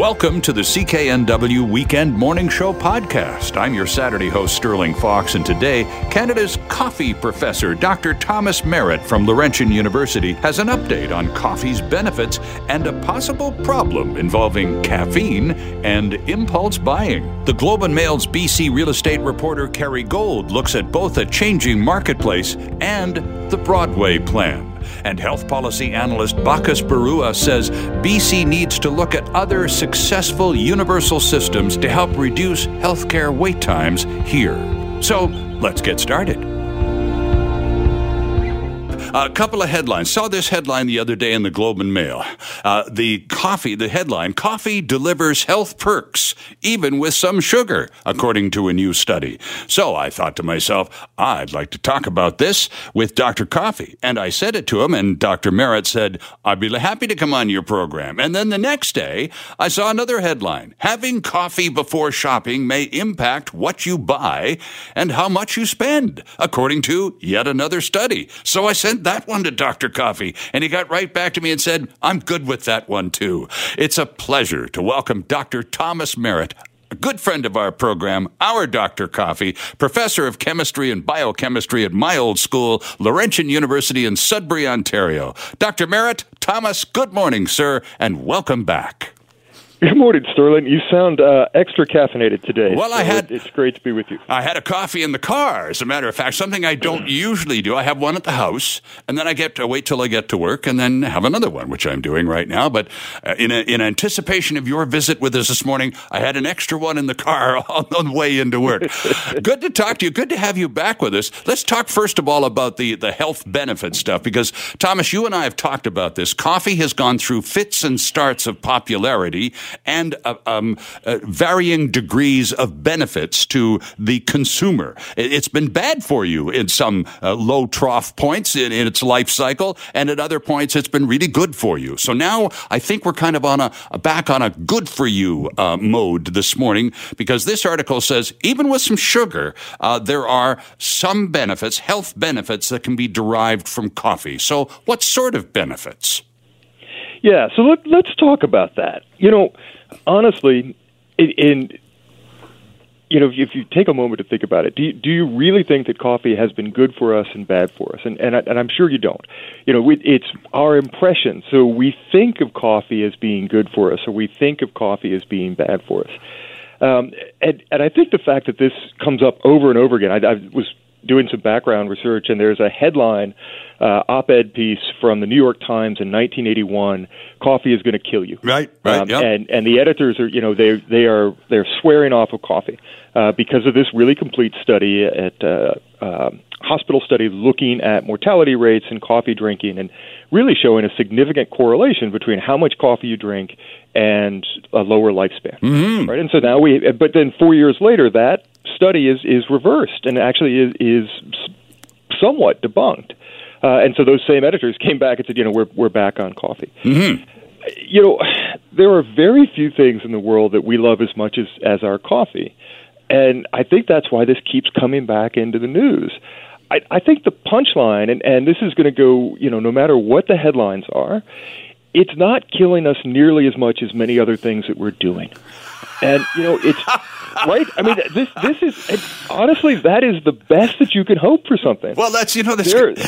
Welcome to the CKNW Weekend Morning Show podcast. I'm your Saturday host, Sterling Fox, and today, Canada's coffee professor, Dr. Thomas Merritt from Laurentian University, has an update on coffee's benefits and a possible problem involving caffeine and impulse buying. The Globe and Mail's BC real estate reporter, Kerry Gold, looks at both a changing marketplace and the Broadway plan. And health policy analyst Bacchus Barua says BC needs to look at other successful universal systems to help reduce healthcare wait times here. So let's get started. A couple of headlines. Saw this headline the other day in the Globe and Mail. Uh, the coffee, the headline, coffee delivers health perks, even with some sugar, according to a new study. So I thought to myself, I'd like to talk about this with Dr. Coffee. And I said it to him, and Dr. Merritt said, I'd be happy to come on your program. And then the next day, I saw another headline. Having coffee before shopping may impact what you buy and how much you spend, according to yet another study. So I sent that one to Dr. Coffee, and he got right back to me and said, I'm good with that one too. It's a pleasure to welcome Dr. Thomas Merritt, a good friend of our program, our Dr. Coffee, professor of chemistry and biochemistry at my old school, Laurentian University in Sudbury, Ontario. Dr. Merritt, Thomas, good morning, sir, and welcome back. Good morning, Sterling. You sound uh, extra caffeinated today. Well, I had. It's great to be with you. I had a coffee in the car, as a matter of fact, something I don't usually do. I have one at the house, and then I get to wait till I get to work, and then have another one, which I'm doing right now. But uh, in a, in anticipation of your visit with us this morning, I had an extra one in the car on the way into work. Good to talk to you. Good to have you back with us. Let's talk first of all about the the health benefit stuff, because Thomas, you and I have talked about this. Coffee has gone through fits and starts of popularity and uh, um, uh, varying degrees of benefits to the consumer. It's been bad for you in some uh, low trough points in, in, its life cycle, and at other points it's been really good for you. So now I think we're kind of on a, a back on a good for you uh, mode this morning because this article says even with some sugar, uh, there are some benefits, health benefits that can be derived from coffee. So what sort of benefits? Yeah, so let, let's talk about that. You know, honestly, in, in you know, if you take a moment to think about it, do you, do you really think that coffee has been good for us and bad for us? And and, I, and I'm sure you don't. You know, we, it's our impression. So we think of coffee as being good for us, or we think of coffee as being bad for us. Um, and and I think the fact that this comes up over and over again. I, I was doing some background research, and there's a headline uh, op-ed piece from the New York Times in 1981. Coffee is going to kill you. Right. Right. Um, yep. And and the editors are you know they they are they're swearing off of coffee uh, because of this really complete study at uh, uh, hospital study looking at mortality rates and coffee drinking and really showing a significant correlation between how much coffee you drink and a lower lifespan. Mm-hmm. Right. And so now we but then four years later that study is is reversed and actually is, is somewhat debunked. Uh, and so those same editors came back and said, you know, we're we're back on coffee. Mm-hmm. You know, there are very few things in the world that we love as much as as our coffee, and I think that's why this keeps coming back into the news. I, I think the punchline, and, and this is going to go, you know, no matter what the headlines are, it's not killing us nearly as much as many other things that we're doing. And you know, it's right. I mean, this this is honestly that is the best that you can hope for something. Well, that's you know that's. There,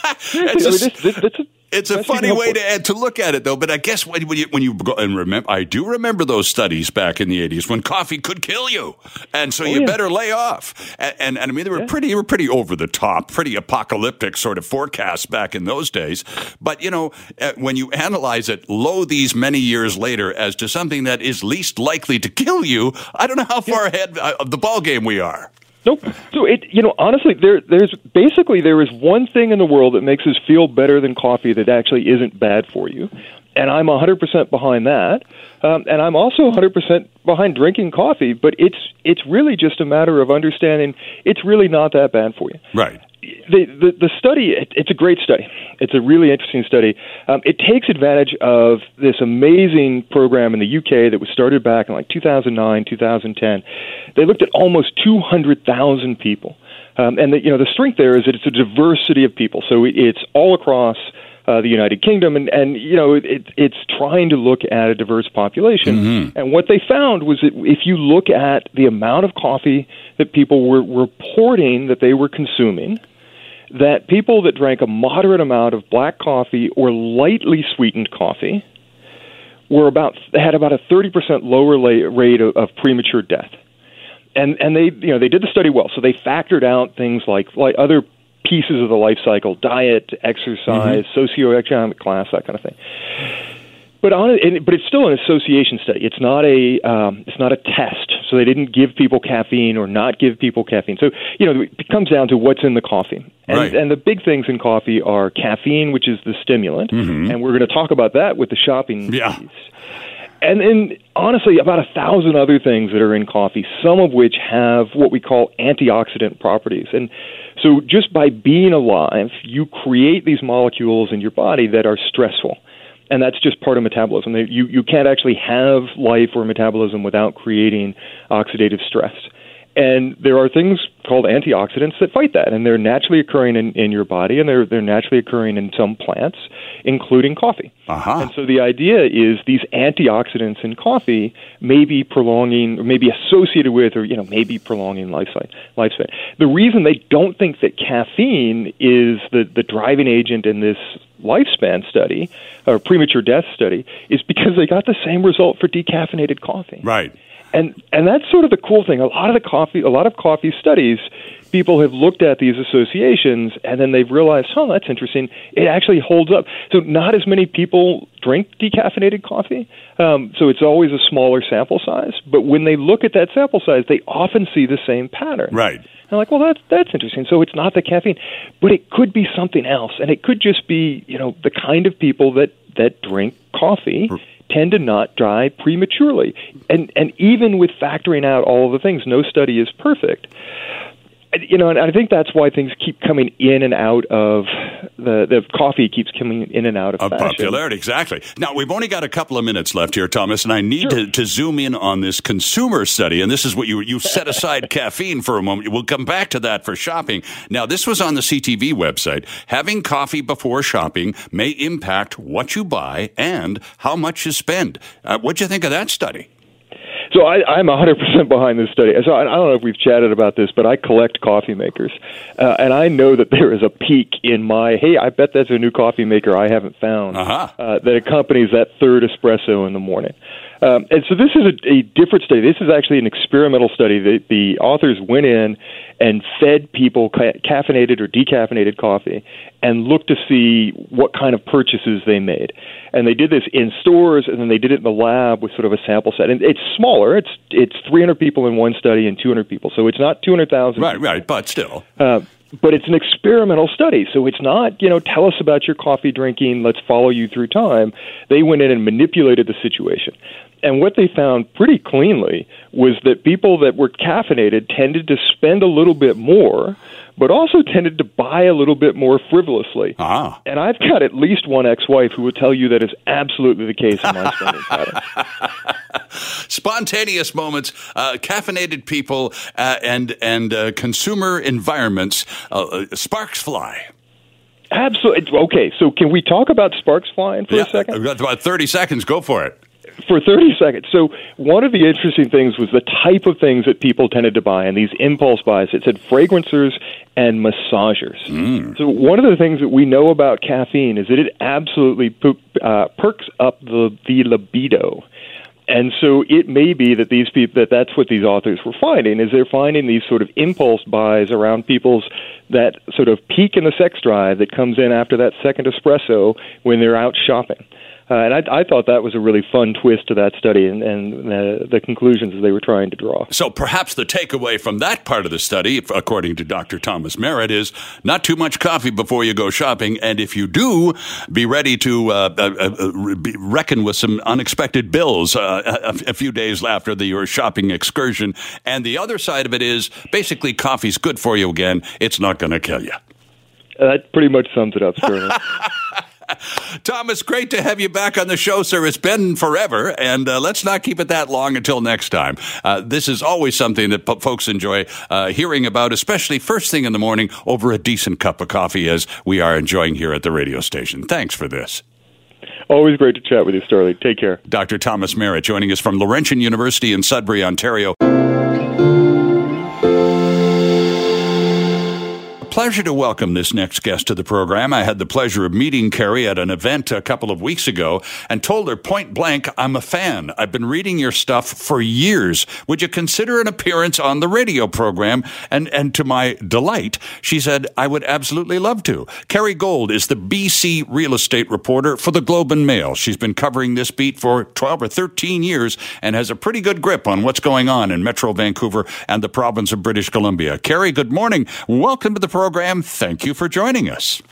Seriously, I mean, this, this, this, this, it's a funny way to to look at it, though. But I guess when, when you when you go and remember, I do remember those studies back in the '80s when coffee could kill you, and so oh, you yeah. better lay off. And, and, and I mean, they were yeah. pretty, they were pretty over the top, pretty apocalyptic sort of forecasts back in those days. But you know, uh, when you analyze it, lo, these many years later, as to something that is least likely to kill you, I don't know how far yeah. ahead of the ball game we are. Nope. So it, you know, honestly, there, there's basically there is one thing in the world that makes us feel better than coffee that actually isn't bad for you, and I'm 100% behind that. Um, and I'm also 100% behind drinking coffee, but it's it's really just a matter of understanding it's really not that bad for you. Right. The, the, the study, it, it's a great study. It's a really interesting study. Um, it takes advantage of this amazing program in the UK that was started back in like 2009, 2010. They looked at almost 200,000 people. Um, and the, you know the strength there is that it's a diversity of people. So it's all across uh, the United Kingdom, and and you know it, it's trying to look at a diverse population. Mm-hmm. And what they found was that if you look at the amount of coffee that people were reporting that they were consuming, that people that drank a moderate amount of black coffee or lightly sweetened coffee were about had about a 30% lower rate of, of premature death. And and they you know they did the study well, so they factored out things like like other pieces of the life cycle, diet, exercise, mm-hmm. socioeconomic class, that kind of thing. But on it, but it's still an association study. It's not a um, it's not a test. So they didn't give people caffeine or not give people caffeine. So you know it comes down to what's in the coffee. And, right. and the big things in coffee are caffeine, which is the stimulant, mm-hmm. and we're going to talk about that with the shopping yeah. piece. And then, honestly, about a thousand other things that are in coffee, some of which have what we call antioxidant properties. And so, just by being alive, you create these molecules in your body that are stressful and that's just part of metabolism. You you can't actually have life or metabolism without creating oxidative stress. And there are things called antioxidants that fight that, and they're naturally occurring in, in your body, and they're they're naturally occurring in some plants, including coffee. Uh-huh. And so the idea is these antioxidants in coffee may be prolonging, or may be associated with, or you know, maybe prolonging lifespan. Lifespan. The reason they don't think that caffeine is the the driving agent in this lifespan study or premature death study is because they got the same result for decaffeinated coffee. Right and and that's sort of the cool thing. A lot of the coffee, a lot of coffee studies, people have looked at these associations and then they've realized, oh, that's interesting. It actually holds up. So not as many people drink decaffeinated coffee. Um, so it's always a smaller sample size. But when they look at that sample size, they often see the same pattern. Right. And like, well, that's that's interesting. So it's not the caffeine, but it could be something else, and it could just be, you know, the kind of people that that drink coffee tend to not die prematurely. And and even with factoring out all of the things, no study is perfect you know, and I think that's why things keep coming in and out of the the coffee keeps coming in and out of, of popularity. Exactly. Now we've only got a couple of minutes left here, Thomas, and I need sure. to, to zoom in on this consumer study. And this is what you you set aside caffeine for a moment. We'll come back to that for shopping. Now this was on the CTV website. Having coffee before shopping may impact what you buy and how much you spend. Uh, what do you think of that study? So I, I'm 100% behind this study. So I, I don't know if we've chatted about this, but I collect coffee makers, uh, and I know that there is a peak in my hey, I bet that's a new coffee maker I haven't found uh-huh. uh, that accompanies that third espresso in the morning. Um, and so this is a, a different study. This is actually an experimental study. The, the authors went in and fed people ca- caffeinated or decaffeinated coffee and looked to see what kind of purchases they made. And they did this in stores, and then they did it in the lab with sort of a sample set. And it's smaller. It's it's 300 people in one study and 200 people. So it's not 200,000. Right, right, but still. Uh, but it's an experimental study, so it's not, you know, tell us about your coffee drinking, let's follow you through time. They went in and manipulated the situation. And what they found pretty cleanly was that people that were caffeinated tended to spend a little bit more, but also tended to buy a little bit more frivolously. Ah. And I've got at least one ex wife who will tell you that is absolutely the case in my spending. Spontaneous moments, uh, caffeinated people, uh, and, and uh, consumer environments, uh, uh, sparks fly. Absolutely. Okay, so can we talk about sparks flying for yeah, a second? We've got about 30 seconds. Go for it for 30 seconds. So, one of the interesting things was the type of things that people tended to buy, and these impulse buys. It said fragrancers and massagers. Mm. So, one of the things that we know about caffeine is that it absolutely uh, perks up the, the libido. And so it may be that these people that that's what these authors were finding is they're finding these sort of impulse buys around people's that sort of peak in the sex drive that comes in after that second espresso when they're out shopping. Uh, and I, I, thought that was a really fun twist to that study and, and uh, the conclusions they were trying to draw. So perhaps the takeaway from that part of the study, according to Dr. Thomas Merritt, is not too much coffee before you go shopping. And if you do, be ready to uh, uh, uh reckon with some unexpected bills uh, a, a, few days after the, your shopping excursion. And the other side of it is basically coffee's good for you again. It's not going to kill you. That pretty much sums it up, Sterling. Thomas, great to have you back on the show, sir. It's been forever, and uh, let's not keep it that long until next time. Uh, this is always something that folks enjoy uh, hearing about, especially first thing in the morning over a decent cup of coffee, as we are enjoying here at the radio station. Thanks for this. Always great to chat with you, Sterling. Take care. Dr. Thomas Merritt joining us from Laurentian University in Sudbury, Ontario. Pleasure to welcome this next guest to the program. I had the pleasure of meeting Kerry at an event a couple of weeks ago and told her point blank, I'm a fan. I've been reading your stuff for years. Would you consider an appearance on the radio program? And, and to my delight, she said, I would absolutely love to. Kerry Gold is the BC real estate reporter for the Globe and Mail. She's been covering this beat for 12 or 13 years and has a pretty good grip on what's going on in Metro Vancouver and the province of British Columbia. Kerry, good morning. Welcome to the program program. Thank you for joining us.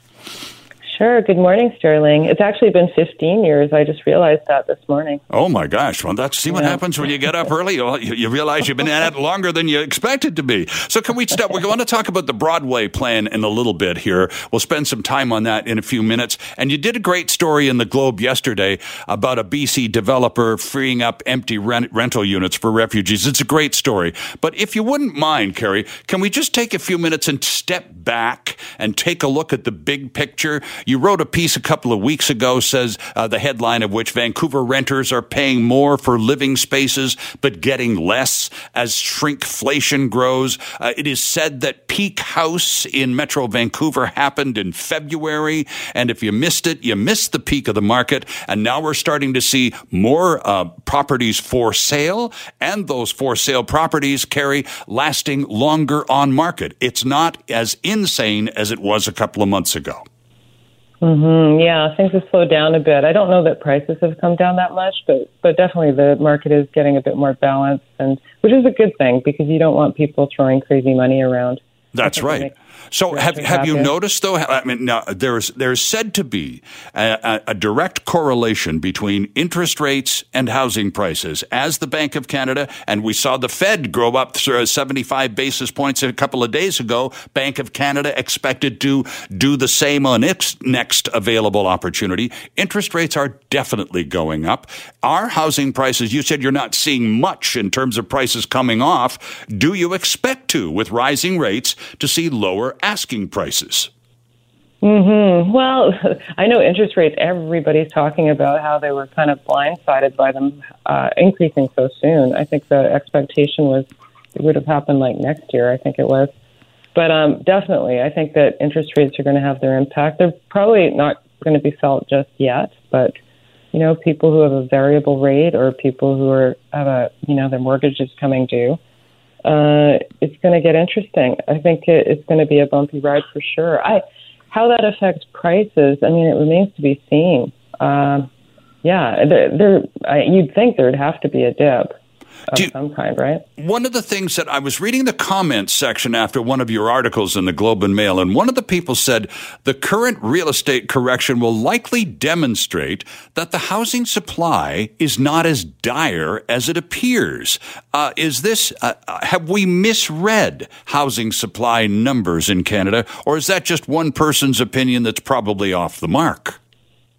Sure. Good morning, Sterling. It's actually been 15 years. I just realized that this morning. Oh my gosh! Well, that's see what yeah. happens when you get up early. You, you realize you've been at it longer than you expected to be. So, can we step? We want to talk about the Broadway plan in a little bit here. We'll spend some time on that in a few minutes. And you did a great story in the Globe yesterday about a BC developer freeing up empty rent, rental units for refugees. It's a great story. But if you wouldn't mind, Kerry, can we just take a few minutes and step back and take a look at the big picture? You wrote a piece a couple of weeks ago, says uh, the headline of which Vancouver renters are paying more for living spaces, but getting less as shrinkflation grows. Uh, it is said that peak house in Metro Vancouver happened in February. And if you missed it, you missed the peak of the market. And now we're starting to see more uh, properties for sale and those for sale properties carry lasting longer on market. It's not as insane as it was a couple of months ago. Mm-hmm. Yeah, things have slowed down a bit. I don't know that prices have come down that much, but but definitely the market is getting a bit more balanced, and which is a good thing because you don't want people throwing crazy money around. That's right. So have have you noticed though? I mean, now there's there's said to be a, a, direct correlation between interest rates and housing prices. As the Bank of Canada and we saw the Fed grow up uh, 75 basis points a couple of days ago. Bank of Canada expected to do the same on its next available opportunity. Interest rates are definitely going up. Our housing prices. You said you're not seeing much in terms of prices coming off. Do you expect to, with rising rates, to see lower asking prices. Hmm. Well, I know interest rates. Everybody's talking about how they were kind of blindsided by them uh, increasing so soon. I think the expectation was it would have happened like next year. I think it was, but um, definitely, I think that interest rates are going to have their impact. They're probably not going to be felt just yet, but you know, people who have a variable rate or people who are have a you know their mortgage is coming due uh, it's going to get interesting. I think it, it's going to be a bumpy ride for sure. I, how that affects prices, I mean, it remains to be seen. Uh, yeah, there, there I, you'd think there'd have to be a dip of you, some kind, right? One of the things that I was reading the comments section after one of your articles in the Globe and Mail, and one of the people said the current real estate correction will likely demonstrate that the housing supply is not as dire as it appears. Uh, is this, uh, have we misread housing supply numbers in Canada, or is that just one person's opinion that's probably off the mark?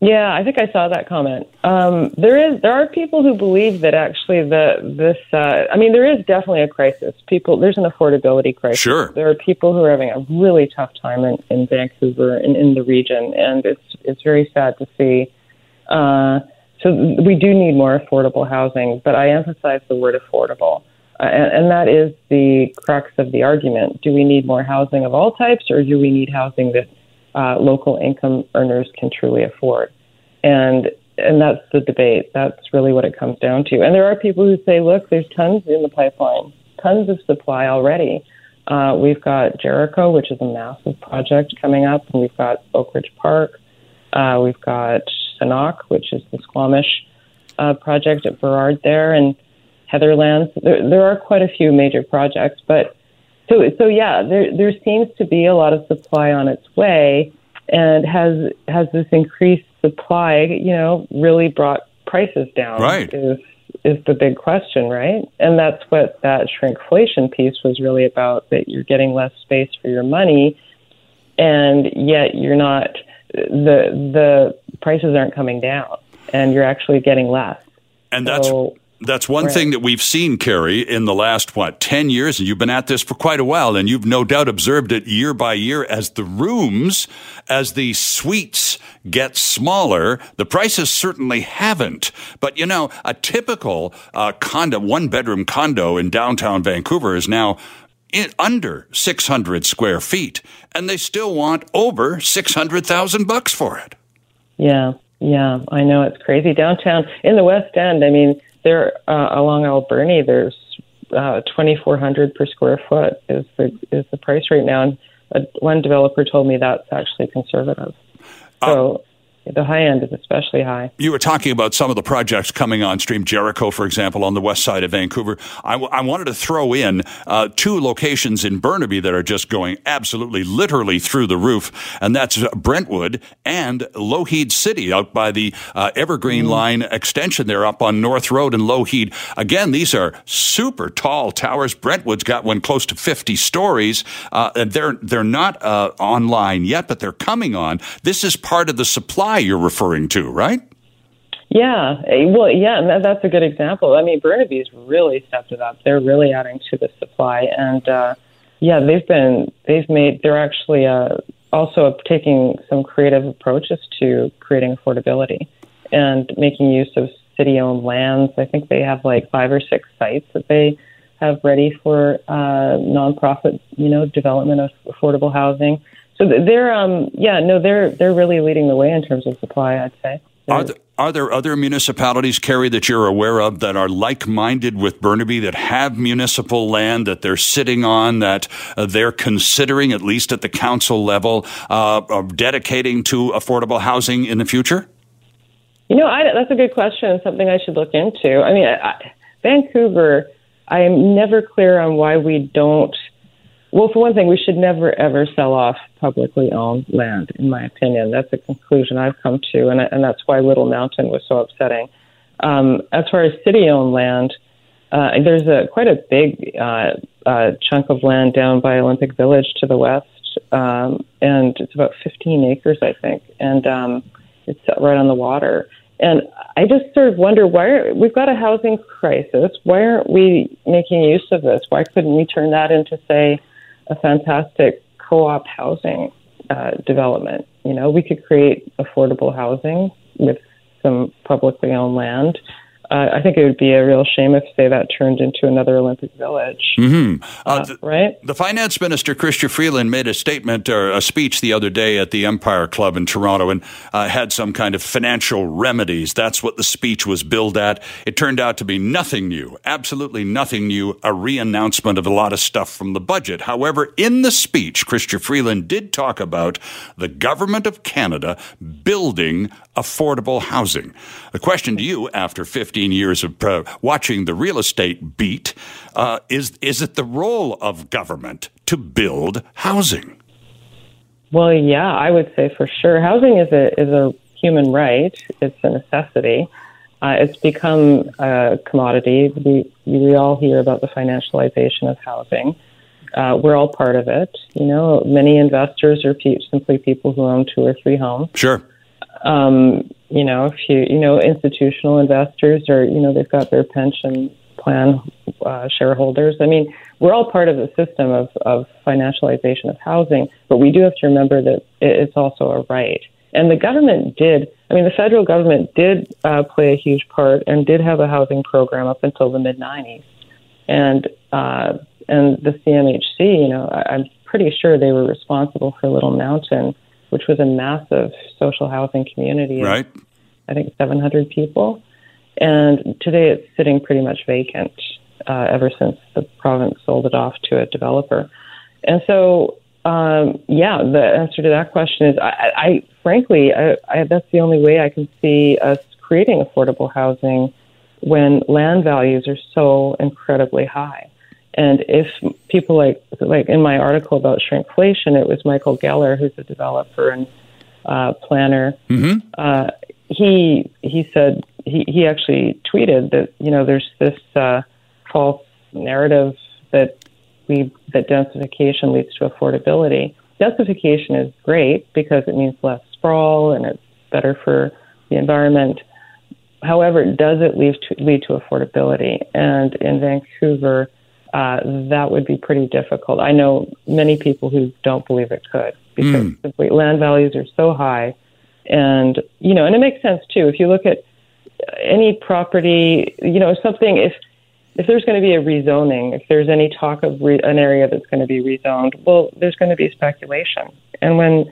Yeah, I think I saw that comment. Um, there is there are people who believe that actually the this uh, I mean there is definitely a crisis. People there's an affordability crisis. Sure. There are people who are having a really tough time in, in Vancouver and in the region, and it's it's very sad to see. Uh, so we do need more affordable housing, but I emphasize the word affordable. Uh, and, and that is the crux of the argument. Do we need more housing of all types, or do we need housing that uh, local income earners can truly afford. And and that's the debate. That's really what it comes down to. And there are people who say, look, there's tons in the pipeline, tons of supply already. Uh, we've got Jericho, which is a massive project coming up, and we've got Oakridge Park. Uh, we've got Senakw, which is the Squamish uh, project at Burrard there, and Heatherlands. There, there are quite a few major projects, but so, so yeah, there there seems to be a lot of supply on its way, and has has this increased supply, you know, really brought prices down? Right. Is is the big question, right? And that's what that shrinkflation piece was really about. That you're getting less space for your money, and yet you're not the the prices aren't coming down, and you're actually getting less. And that's So- that's one Right. thing that we've seen, Kerry, in the last what ten years, and you've been at this for quite a while, and you've no doubt observed it year by year as the rooms, as the suites get smaller. The prices certainly haven't, but you know, a typical uh, condo, one bedroom condo in downtown Vancouver is now. In under 600 square feet, and they still want over 600,000 bucks for it. Yeah, yeah, I know it's crazy downtown in the West End. I mean, there uh, along Alberni, there's uh, twenty four hundred per square foot is the is the price right now, and uh, one developer told me that's actually conservative. So the high end is especially high. You were talking about some of the projects coming on stream, Jericho, for example, on the west side of Vancouver. I, w- I wanted to throw in uh, two locations in Burnaby that are just going absolutely, literally through the roof, and that's Brentwood and Lougheed City out by the uh, Evergreen Line extension there up on North Road in Lougheed. Again, these are super tall towers. Brentwood's got one close to 50 stories, uh, and they're they're not uh, online yet, but they're coming on. This is part of the supply you're referring to, right? Yeah, eh, well, yeah, that's a good example. I mean, Burnaby's really stepped it up. They're really adding to the supply, and uh, yeah, they've been they've made they're actually uh, also taking some creative approaches to creating affordability and making use of city-owned lands. I think they have like five or six sites that they have ready for uh, nonprofit, you know, development of affordable housing. So they're, um, yeah, no, they're they're really leading the way in terms of supply. I'd say. Are there, are there other municipalities, Kerry, that you're aware of that are like minded with Burnaby that have municipal land that they're sitting on, that uh, they're considering, at least at the council level, uh, of dedicating to affordable housing in the future? You know, I, that's a good question. Something I should look into. I mean, I, I, Vancouver. I am never clear on why we don't. Well, for one thing, we should never ever sell off publicly owned land. In my opinion, that's a conclusion I've come to, and, and that's why Little Mountain was so upsetting. Um, as far as city-owned land, uh, there's a quite a big uh, uh, chunk of land down by Olympic Village to the west, um, and it's about 15 acres, I think, and um, it's right on the water. And I just sort of wonder why are, we've got a housing crisis. Why aren't we making use of this? Why couldn't we turn that into, say, a fantastic co-op housing uh, development? You know, we could create affordable housing with some publicly owned land. Uh, I think it would be a real shame if, say, that turned into another Olympic Village. Mm-hmm. Uh, right? The finance minister, Chrystia Freeland, made a statement or a speech the other day at the Empire Club in Toronto and uh, had some kind of financial remedies. That's what the speech was billed at. It turned out to be nothing new, absolutely nothing new, a re-announcement of a lot of stuff from the budget. However, in the speech, Chrystia Freeland did talk about the government of Canada building affordable housing. The question to you, after 15 years of uh, watching the real estate beat, uh, is is it the role of government to build housing? Well, yeah, I would say for sure. Housing is a is a human right. It's a necessity. Uh, it's become a commodity. We we all hear about the financialization of housing. Uh, we're all part of it. You know, many investors are pe- simply people who own two or three homes. Sure. Um, you know, if you you know institutional investors or you know they've got their pension plan uh, shareholders. I mean, we're all part of the system of, of financialization of housing, but we do have to remember that it's also a right. And the government did. I mean, the federal government did uh, play a huge part and did have a housing program up until the mid '90s, and uh, and the CMHC. You know, I, I'm pretty sure they were responsible for Little Mountain, which was a massive social housing community. Right. I think 700 people. And today it's sitting pretty much vacant uh, ever since the province sold it off to a developer. And so, um, yeah, the answer to that question is I, I, frankly, I, I, that's the only way I can see us creating affordable housing when land values are so incredibly high. And if people like, like in my article about shrinkflation, it was Michael Geller, who's a developer and uh, planner. Mm-hmm. Uh, he he said he, he actually tweeted that you know there's this uh, false narrative that we that densification leads to affordability. Densification is great because it means less sprawl and it's better for the environment. However, does it lead to, lead to affordability? And in Vancouver, uh, that would be pretty difficult. I know many people who don't believe it could because mm. land values are so high. And, you know, and it makes sense too. If you look at any property, you know, something, if, if there's going to be a rezoning, if there's any talk of re- an area that's going to be rezoned, well, there's going to be speculation. And when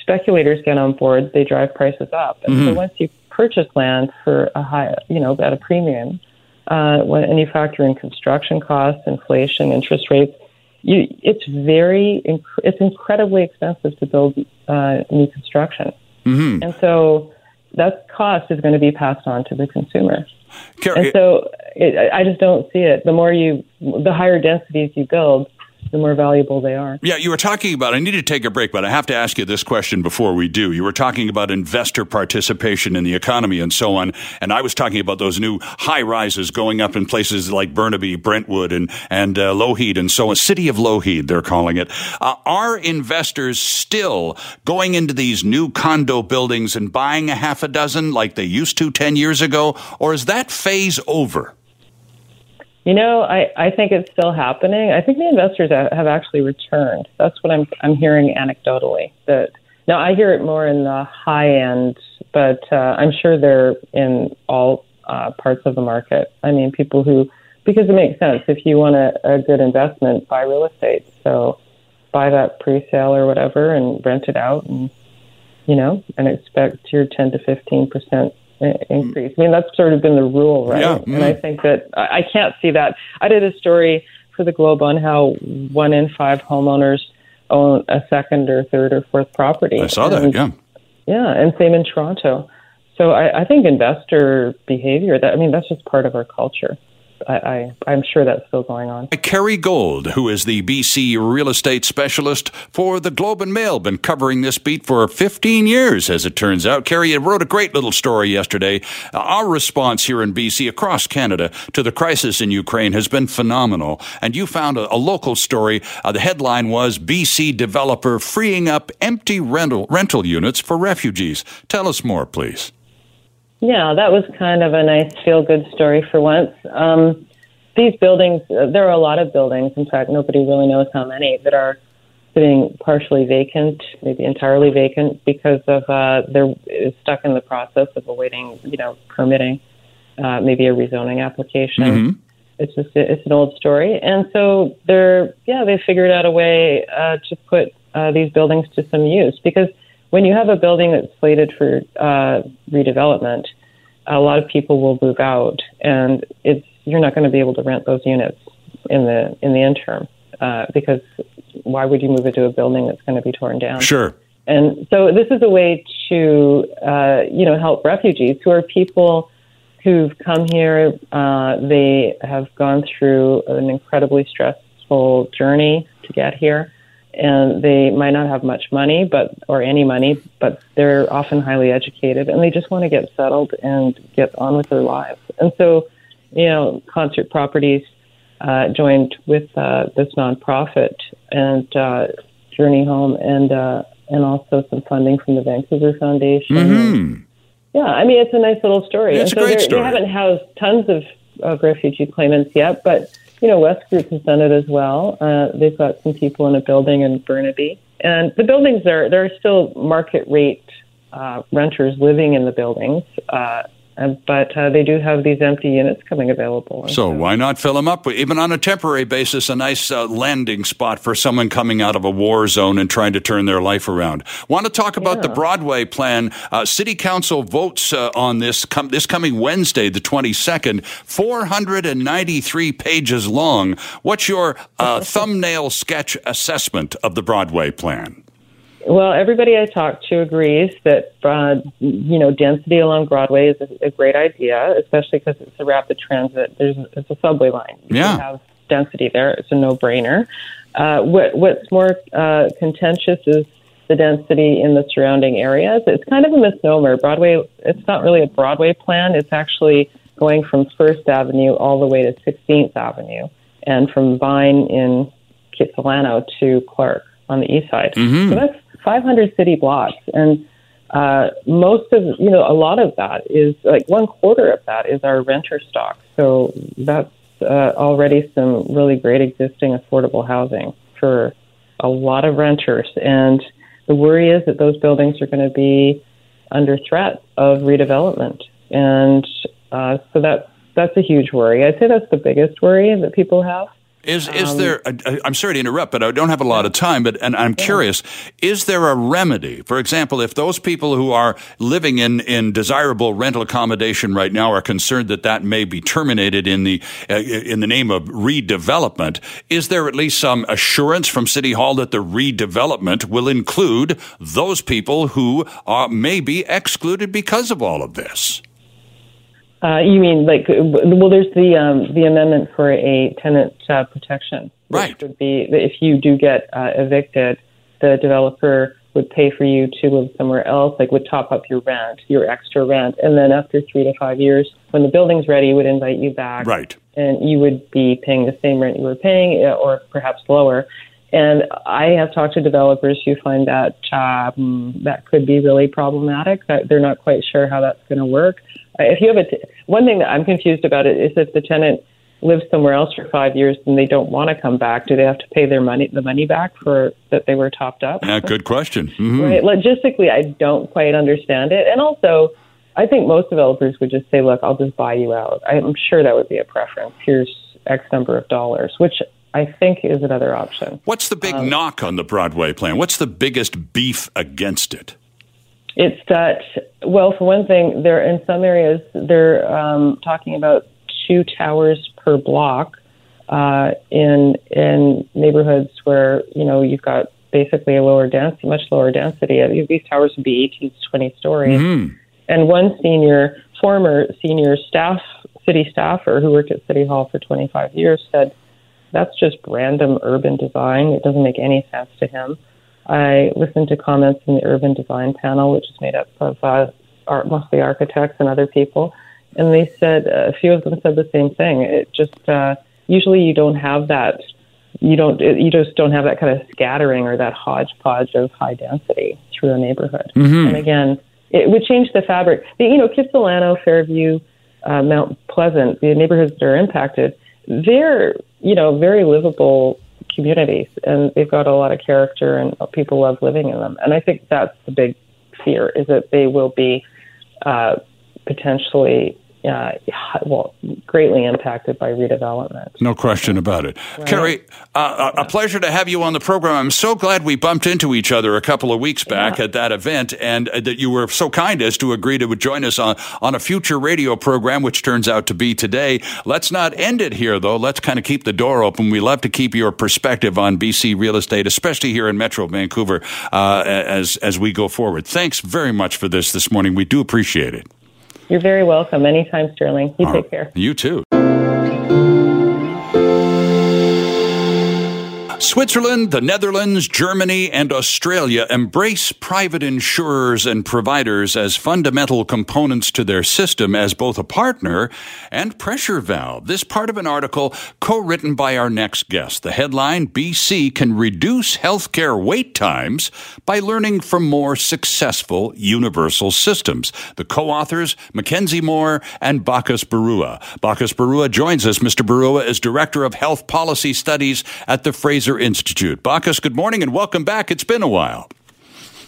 speculators get on board, they drive prices up. And mm-hmm. so once you purchase land for a high, you know, at a premium, uh, when and you factor in construction costs, inflation, interest rates, you, it's very, it's incredibly expensive to build uh, new construction. Mm-hmm. And so that cost is going to be passed on to the consumer. and so it, I just don't see it. The more you, the higher densities you build, the more valuable they are. Yeah, you were talking about, I need to take a break, but I have to ask you this question before we do. You were talking about investor participation in the economy and so on, and I was talking about those new high rises going up in places like Burnaby, Brentwood, and, and uh, Lougheed and so on. City of Lougheed, they're calling it. Uh, are investors still going into these new condo buildings and buying a half a dozen like they used to 10 years ago, or is that phase over? You know, I, I think it's still happening. I think the investors have actually returned. That's what I'm I'm hearing anecdotally. That now I hear it more in the high end, but uh, I'm sure they're in all uh, parts of the market. I mean, people who because it makes sense if you want a, a good investment, buy real estate. So buy that pre-sale or whatever and rent it out, and you know, and expect your 10 to 15 percent increase. Mm. I mean, that's sort of been the rule, right? Yeah. And I mm. think that I can't see that. I did a story for the Globe on how one in five homeowners own a second or third or fourth property. I saw and, that, yeah. Yeah, and same in Toronto. So I, I think investor behavior, that I mean, that's just part of our culture. I, I, am sure that's still going on. Kerry Gold, who is the BC real estate specialist for the Globe and Mail, been covering this beat for 15 years, as it turns out. Kerry wrote a great little story yesterday. Our response here in BC, across Canada, to the crisis in Ukraine has been phenomenal. And you found a, a local story. Uh, the headline was BC developer freeing up empty rental rental units for refugees. Tell us more, please. Yeah, that was kind of a nice feel good story for once. Um, these buildings, uh, there are a lot of buildings, in fact, nobody really knows how many, that are sitting partially vacant, maybe entirely vacant, because of uh, they're stuck in the process of awaiting, you know, permitting, uh, maybe a rezoning application. Mm-hmm. It's just it's an old story, and so they're yeah they figured out a way uh, to put uh, these buildings to some use because when you have a building that's slated for uh, redevelopment, a lot of people will move out, and it's you're not going to be able to rent those units in the in the interim uh, because why would you move it to a building that's going to be torn down? Sure. And so this is a way to uh, you know help refugees who are people who've come here. Uh, they have gone through an incredibly stressful journey to get here and they might not have much money, but or any money, but they're often highly educated, and they just want to get settled and get on with their lives. And so, you know, Concert Properties uh, joined with uh, this nonprofit and uh, Journey Home, and uh, and also some funding from the Vancouver Foundation. Mm-hmm. Yeah, I mean, it's a nice little story. It's and so a great story. They haven't housed tons of, of refugee claimants yet, but you know, West Group has done it as well. Uh, they've got some people in a building in Burnaby, and the buildings are there are still market rate uh, renters living in the buildings. Uh, but uh, they do have these empty units coming available. So, so, why not fill them up? Even on a temporary basis, a nice uh, landing spot for someone coming out of a war zone and trying to turn their life around. Want to talk about yeah. the Broadway plan? Uh, City Council votes uh, on this com- this coming Wednesday, the twenty second. Four hundred and ninety three pages long. What's your uh, thumbnail sketch assessment of the Broadway plan? Well, everybody I talk to agrees that uh, you know density along Broadway is a, a great idea, especially because it's a rapid transit. There's it's a subway line. You yeah. have density there. It's a no-brainer. Uh, what, what's more uh, contentious is the density in the surrounding areas. It's kind of a misnomer. Broadway. It's not really a Broadway plan. It's actually going from First Avenue all the way to 16th Avenue, and from Vine in Kitsilano to Clark on the east side. Mm-hmm. So that's 500 city blocks. And uh, most of you know a lot of that is like one quarter of that is our renter stock. So that's uh, already some really great existing affordable housing for a lot of renters. And the worry is that those buildings are going to be under threat of redevelopment. And uh, so that that's a huge worry. I'd say that's the biggest worry that people have. Is is um, there? I, am sorry to interrupt, but I don't have a lot of time. But and I'm yeah. curious: is there a remedy? For example, if those people who are living in in desirable rental accommodation right now are concerned that that may be terminated in the uh, in the name of redevelopment, is there at least some assurance from City Hall that the redevelopment will include those people who are may be excluded because of all of this? Uh, you mean like well? There's the um, the amendment for a tenant uh, protection, which right. would be if you do get uh, evicted, the developer would pay for you to live somewhere else, like would top up your rent, your extra rent, and then after three to five years, when the building's ready, would invite you back, right? And you would be paying the same rent you were paying, uh, or perhaps lower. And I have talked to developers who find that um, that could be really problematic. That they're not quite sure how that's going to work. If you have a t- one thing that I'm confused about it is if the tenant lives somewhere else for five years and they don't want to come back, do they have to pay their money the money back for that they were topped up? Yeah, good question. Mm-hmm. Right. Logistically, I don't quite understand it, and also. I think most developers would just say, "Look, I'll just buy you out." I'm sure that would be a preference. Here's X number of dollars, which I think is another option. What's the big um, knock on the Broadway plan? What's the biggest beef against it? It's that, well, for one thing, there in some areas they're um, talking about two towers per block uh, in in neighborhoods where you know you've got basically a lower density, much lower density. These towers would be 18 to 20 stories. Mm-hmm. And one senior, former senior staff, city staffer who worked at City Hall for 25 years said, that's just random urban design. It doesn't make any sense to him. I listened to comments in the urban design panel, which is made up of uh, art, mostly architects and other people, and they said uh, a few of them said the same thing. It just uh, usually you don't have that. You don't. You just don't have that kind of scattering or that hodgepodge of high density through a neighborhood. Mm-hmm. And again, it would change the fabric. The, you know, Kitsilano, Fairview, uh, Mount Pleasant, the neighborhoods that are impacted, they're you know very livable communities, and they've got a lot of character, and people love living in them. And I think that's the big fear is that they will be uh, potentially uh, well, greatly impacted by redevelopment. No question about it. Right. Kerry, uh, a pleasure to have you on the program. I'm so glad we bumped into each other a couple of weeks back yeah. at that event and uh, that you were so kind as to agree to join us on, on a future radio program, which turns out to be today. Let's not end it here, though. Let's kind of keep the door open. We love to keep your perspective on BC real estate, especially here in Metro Vancouver, uh, as, as we go forward. Thanks very much for this this morning. We do appreciate it. You're very welcome. Anytime, Sterling. You All take care. You too. Switzerland, the Netherlands, Germany, and Australia embrace private insurers and providers as fundamental components to their system as both a partner and pressure valve. This part of an article co-written by our next guest. The headline, BC can reduce healthcare wait times by learning from more successful universal systems. The co-authors, Mackenzie Moir and Bacchus Barua. Bacchus Barua joins us. Mr. Barua is Director of Health Policy Studies at the Fraser Institute. Bacchus, good morning and welcome back. It's been a while.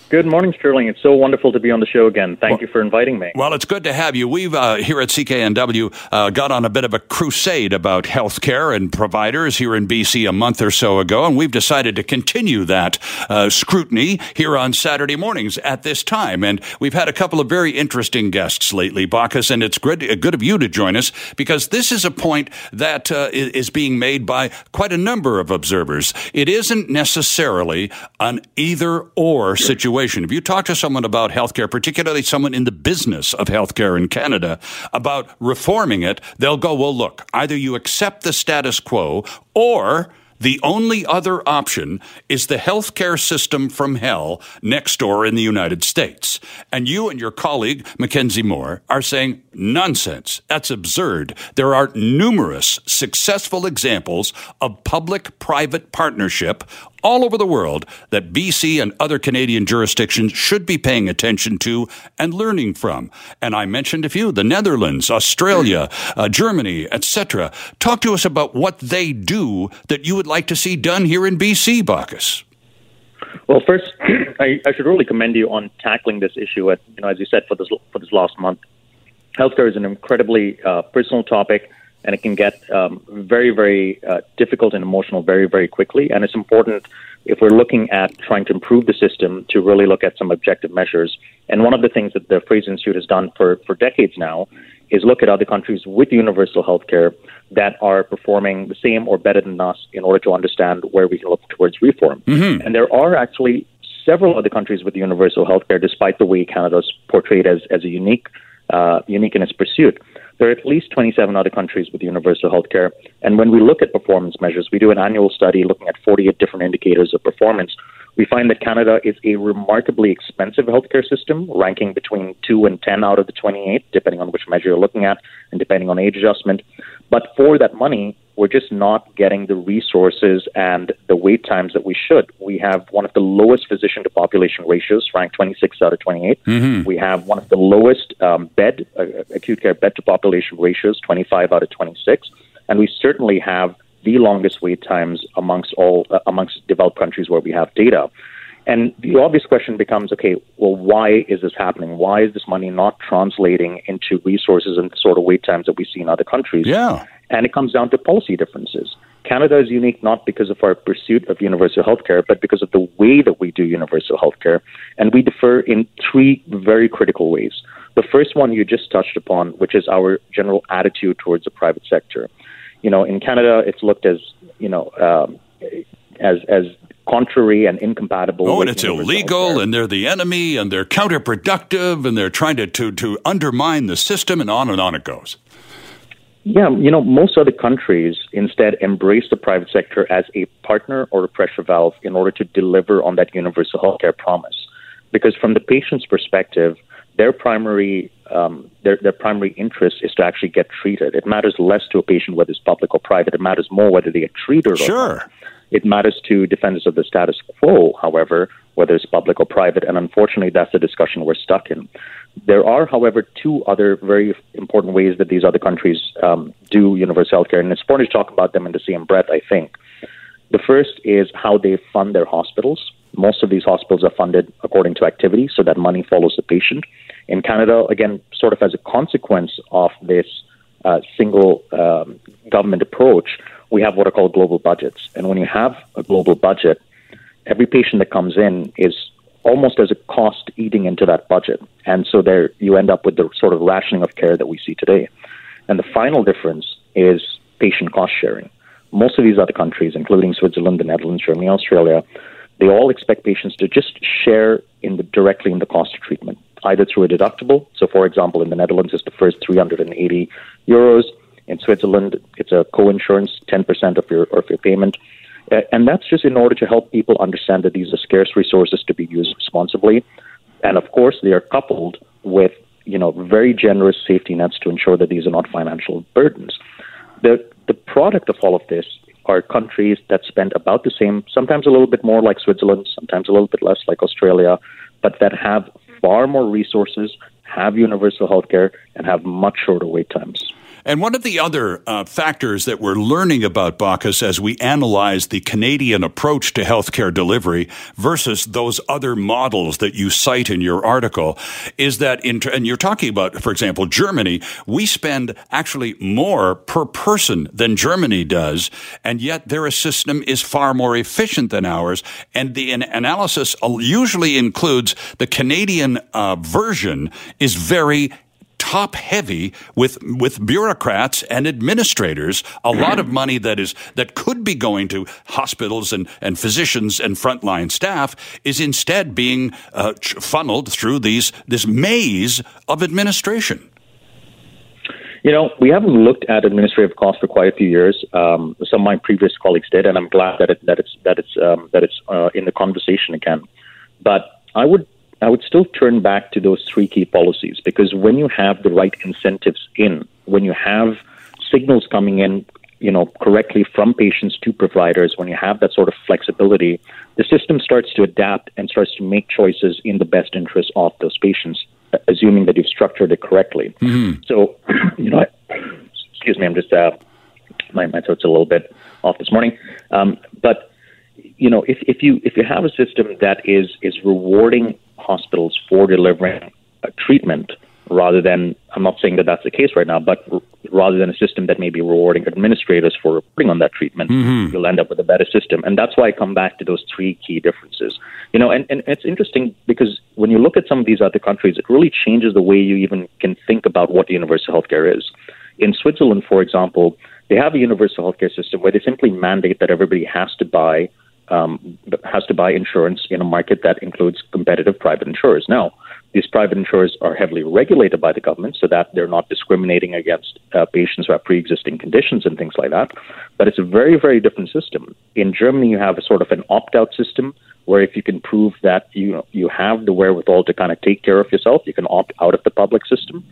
Good morning, Sterling. It's so wonderful to be on the show again. Thank well, you for inviting me. Well, it's good to have you. We've uh, here at CKNW uh, got on a bit of a crusade about healthcare and providers here in BC a month or so ago, and we've decided to continue that uh, scrutiny here on Saturday mornings at this time. And we've had a couple of very interesting guests lately, Bacchus, and it's good, good of you to join us because this is a point that uh, is being made by quite a number of observers. It isn't necessarily an either or situation situation. If you talk to someone about healthcare, particularly someone in the business of healthcare in Canada, about reforming it, they'll go, well, look, either you accept the status quo or the only other option is the healthcare system from hell next door in the United States. And you and your colleague, Mackenzie Moir, are saying, nonsense. That's absurd. There are numerous successful examples of public private partnership all over the world that BC and other Canadian jurisdictions should be paying attention to and learning from. And I mentioned a few the Netherlands, Australia, uh, Germany, etc. Talk to us about what they do that you would like to see done here in BC, Bacchus. Well, first, I, I, should really commend you on tackling this issue. At you know, as you said, for this for this last month, healthcare is an incredibly uh, personal topic, and it can get um, very, very uh, difficult and emotional very, very quickly. And it's important if we're looking at trying to improve the system to really look at some objective measures. And one of the things that the Fraser Institute has done for for decades now is look at other countries with universal health care that are performing the same or better than us in order to understand where we can look towards reform. Mm-hmm. And there are actually several other countries with universal health care, despite the way Canada is portrayed as, as a unique, uh, unique in its pursuit. There are at least 27 other countries with universal health care. And when we look at performance measures, we do an annual study looking at 48 different indicators of performance we find that Canada is a remarkably expensive healthcare system, ranking between 2 and 10 out of the 28, depending on which measure you're looking at and depending on age adjustment. But for that money, we're just not getting the resources and the wait times that we should. We have one of the lowest physician to population ratios, ranked 26 out of 28. Mm-hmm. We have one of the lowest um, bed, uh, acute care bed to population ratios, 25 out of 26. And we certainly have the longest wait times amongst all uh, amongst developed countries where we have data. And the obvious question becomes, okay, well, why is this happening? Why is this money not translating into resources and the sort of wait times that we see in other countries? Yeah. And it comes down to policy differences. Canada is unique not because of our pursuit of universal health care, but because of the way that we do universal health care. And we differ in three very critical ways. The first one you just touched upon, which is our general attitude towards the private sector you know, in Canada, it's looked as you know um, as as contrary and incompatible. Oh, and it's illegal, and they're the enemy, and they're counterproductive, and they're trying to, to to undermine the system, and on and on it goes. Yeah, you know, most other countries instead embrace the private sector as a partner or a pressure valve in order to deliver on that universal healthcare promise. Because from the patient's perspective, their primary um, their, their primary interest is to actually get treated. It matters less to a patient whether it's public or private. It matters more whether they get treated sure. or not. It matters to defenders of the status quo, however, whether it's public or private, and unfortunately, that's the discussion we're stuck in. There are, however, two other very important ways that these other countries um, do universal healthcare, and it's important to talk about them in the same breath, I think. The first is how they fund their hospitals. Most of these hospitals are funded according to activity, so that money follows the patient. In Canada, again, sort of as a consequence of this uh, single um, government approach, we have what are called global budgets. And when you have a global budget, every patient that comes in is almost as a cost eating into that budget. And so there you end up with the sort of rationing of care that we see today. And the final difference is patient cost sharing. Most of these other countries, including Switzerland, the Netherlands, Germany, Australia, they all expect patients to just share in the, directly in the cost of treatment either through a deductible. So, for example, in the Netherlands, it's the first 380 euros. In Switzerland, it's a co-insurance, 10% of your of your payment, and that's just in order to help people understand that these are scarce resources to be used responsibly. And of course, they are coupled with you know very generous safety nets to ensure that these are not financial burdens. The the product of all of this are countries that spend about the same, sometimes a little bit more like Switzerland, sometimes a little bit less like Australia, but that have far more resources, have universal health care, and have much shorter wait times. And one of the other uh, factors that we're learning about Bacchus as we analyze the Canadian approach to healthcare delivery versus those other models that you cite in your article is that, in, and you're talking about, for example, Germany, we spend actually more per person than Germany does, and yet their system is far more efficient than ours. And the analysis usually includes the Canadian uh, version is very top heavy with with bureaucrats and administrators a lot of money that is that could be going to hospitals and, and physicians and frontline staff is instead being uh, funneled through these this maze of administration you know, we haven't looked at administrative costs for quite a few years. Um, some of my previous colleagues did, and I'm glad that it, that it's that it's um, that it's uh, in the conversation again. But I would I would still turn back to those three key policies because when you have the right incentives in, when you have signals coming in you know, correctly from patients to providers, when you have that sort of flexibility, the system starts to adapt and starts to make choices in the best interest of those patients, assuming that you've structured it correctly. Mm-hmm. So, you know, I, excuse me, I'm just uh, my my throat's a little bit off this morning, um, but you know, if, if you if you have a system that is is rewarding hospitals for delivering a treatment rather than I'm not saying that that's the case right now, but r- rather than a system that may be rewarding administrators for reporting on that treatment, mm-hmm. you'll end up with a better system. And that's why I come back to those three key differences. You know, and, and it's interesting because when you look at some of these other countries, it really changes the way you even can think about what universal healthcare is. In Switzerland, for example, they have a universal healthcare system where they simply mandate that everybody has to buy um, has to buy insurance in a market that includes competitive private insurers. Now, these private insurers are heavily regulated by the government so that they're not discriminating against uh, patients who have pre existing conditions and things like that. But it's a very, very different system. In Germany, you have a sort of an opt out system where if you can prove that you, you have the wherewithal to kind of take care of yourself, you can opt out of the public system.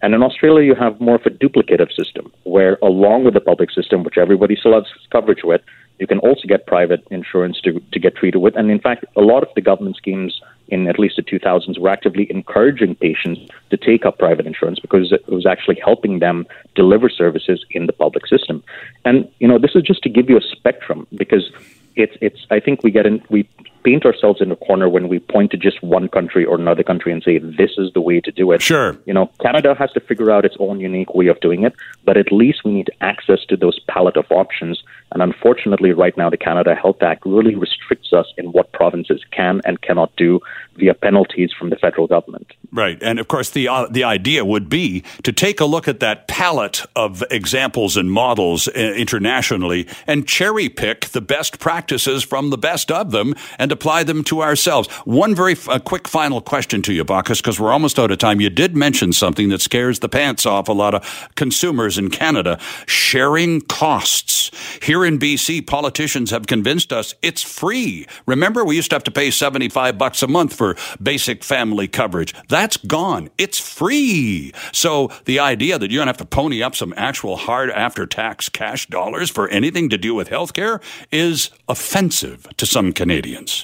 And in Australia, you have more of a duplicative system where, along with the public system, which everybody still has coverage with, you can also get private insurance to, to get treated with. And in fact, a lot of the government schemes in at least the 2000s were actively encouraging patients to take up private insurance because it was actually helping them deliver services in the public system. And, you know, this is just to give you a spectrum because it's, it's, I think we get in, we paint ourselves in a corner when we point to just one country or another country and say this is the way to do it. Sure. You know, Canada has to figure out its own unique way of doing it, but at least we need access to those palette of options. And unfortunately, right now, the Canada Health Act really restricts us in what provinces can and cannot do via penalties from the federal government. Right, and of course, the uh, the idea would be to take a look at that palette of examples and models uh, internationally and cherry pick the best practices from the best of them and apply them to ourselves. One very quick final question to you, Bacchus, because we're almost out of time. You did mention something that scares the pants off a lot of consumers in Canada: sharing costs. Here in BC, politicians have convinced us it's free. Remember, we used to have to pay seventy five bucks a month for basic family coverage. That's gone. It's free. So the idea that you're going to have to pony up some actual hard after tax cash dollars for anything to do with healthcare is offensive to some Canadians.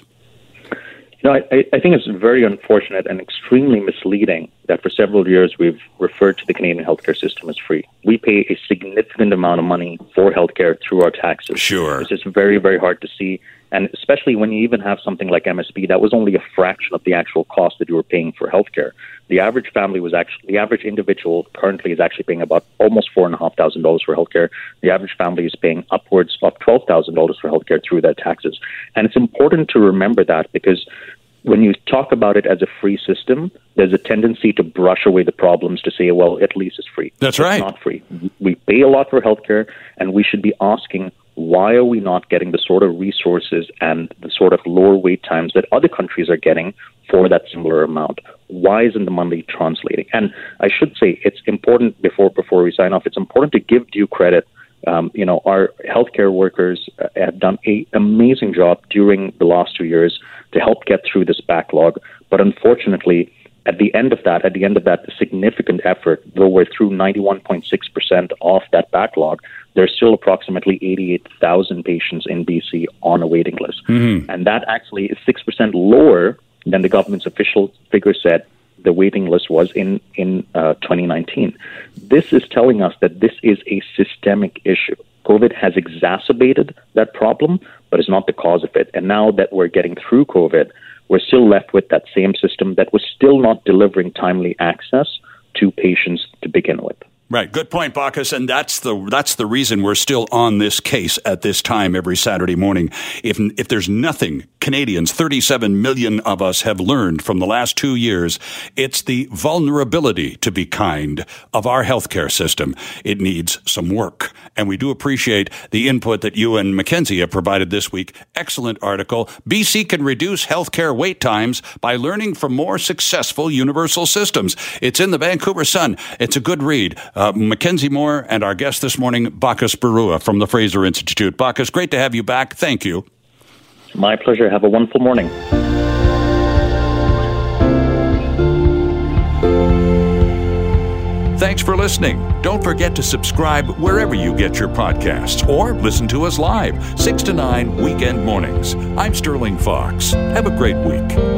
You know, I, I think it's very unfortunate and extremely misleading that for several years we've referred to the Canadian healthcare system as free. We pay a significant amount of money for healthcare through our taxes. Sure. It's just very, very hard to see and especially when you even have something like MSP, that was only a fraction of the actual cost that you were paying for healthcare. The average family was actually, the average individual currently is actually paying about almost four and a half thousand dollars for healthcare. The average family is paying upwards of twelve thousand dollars for healthcare through their taxes. And it's important to remember that because when you talk about it as a free system, there's a tendency to brush away the problems to say, well, at least it's free. That's it's right. not free. We pay a lot for healthcare, and we should be asking why are we not getting the sort of resources and the sort of lower wait times that other countries are getting for that similar amount? Why isn't the money translating? And I should say it's important before before we sign off. It's important to give due credit. Um, you know, our healthcare workers uh, have done an amazing job during the last two years to help get through this backlog. But unfortunately, at the end of that, at the end of that significant effort, though we're through 91.6% of that backlog, there's still approximately 88,000 patients in BC on a waiting list. Mm-hmm. And that actually is 6% lower than the government's official figure said the waiting list was in, in uh, 2019. This is telling us that this is a systemic issue. COVID has exacerbated that problem, but is not the cause of it. And now that we're getting through COVID, we're still left with that same system that was still not delivering timely access to patients to begin with. Right. Good point, Bacchus. And that's the, that's the reason we're still on this case at this time every Saturday morning. If, if there's nothing Canadians, 37 million of us have learned from the last two years, it's the vulnerability, to be kind, of our healthcare system. It needs some work. And we do appreciate the input that you and Mackenzie have provided this week. Excellent article. BC can reduce healthcare wait times by learning from more successful universal systems. It's in the Vancouver Sun. It's a good read. Uh, Mackenzie Moir and our guest this morning, Bacchus Barua from the Fraser Institute. Bacchus, great to have you back. Thank you. My pleasure. Have a wonderful morning. Thanks Thanks for listening. Don't forget to subscribe wherever you get your podcasts or listen to us live, 6 to 9 weekend mornings. I'm Sterling Fox. Have a great week.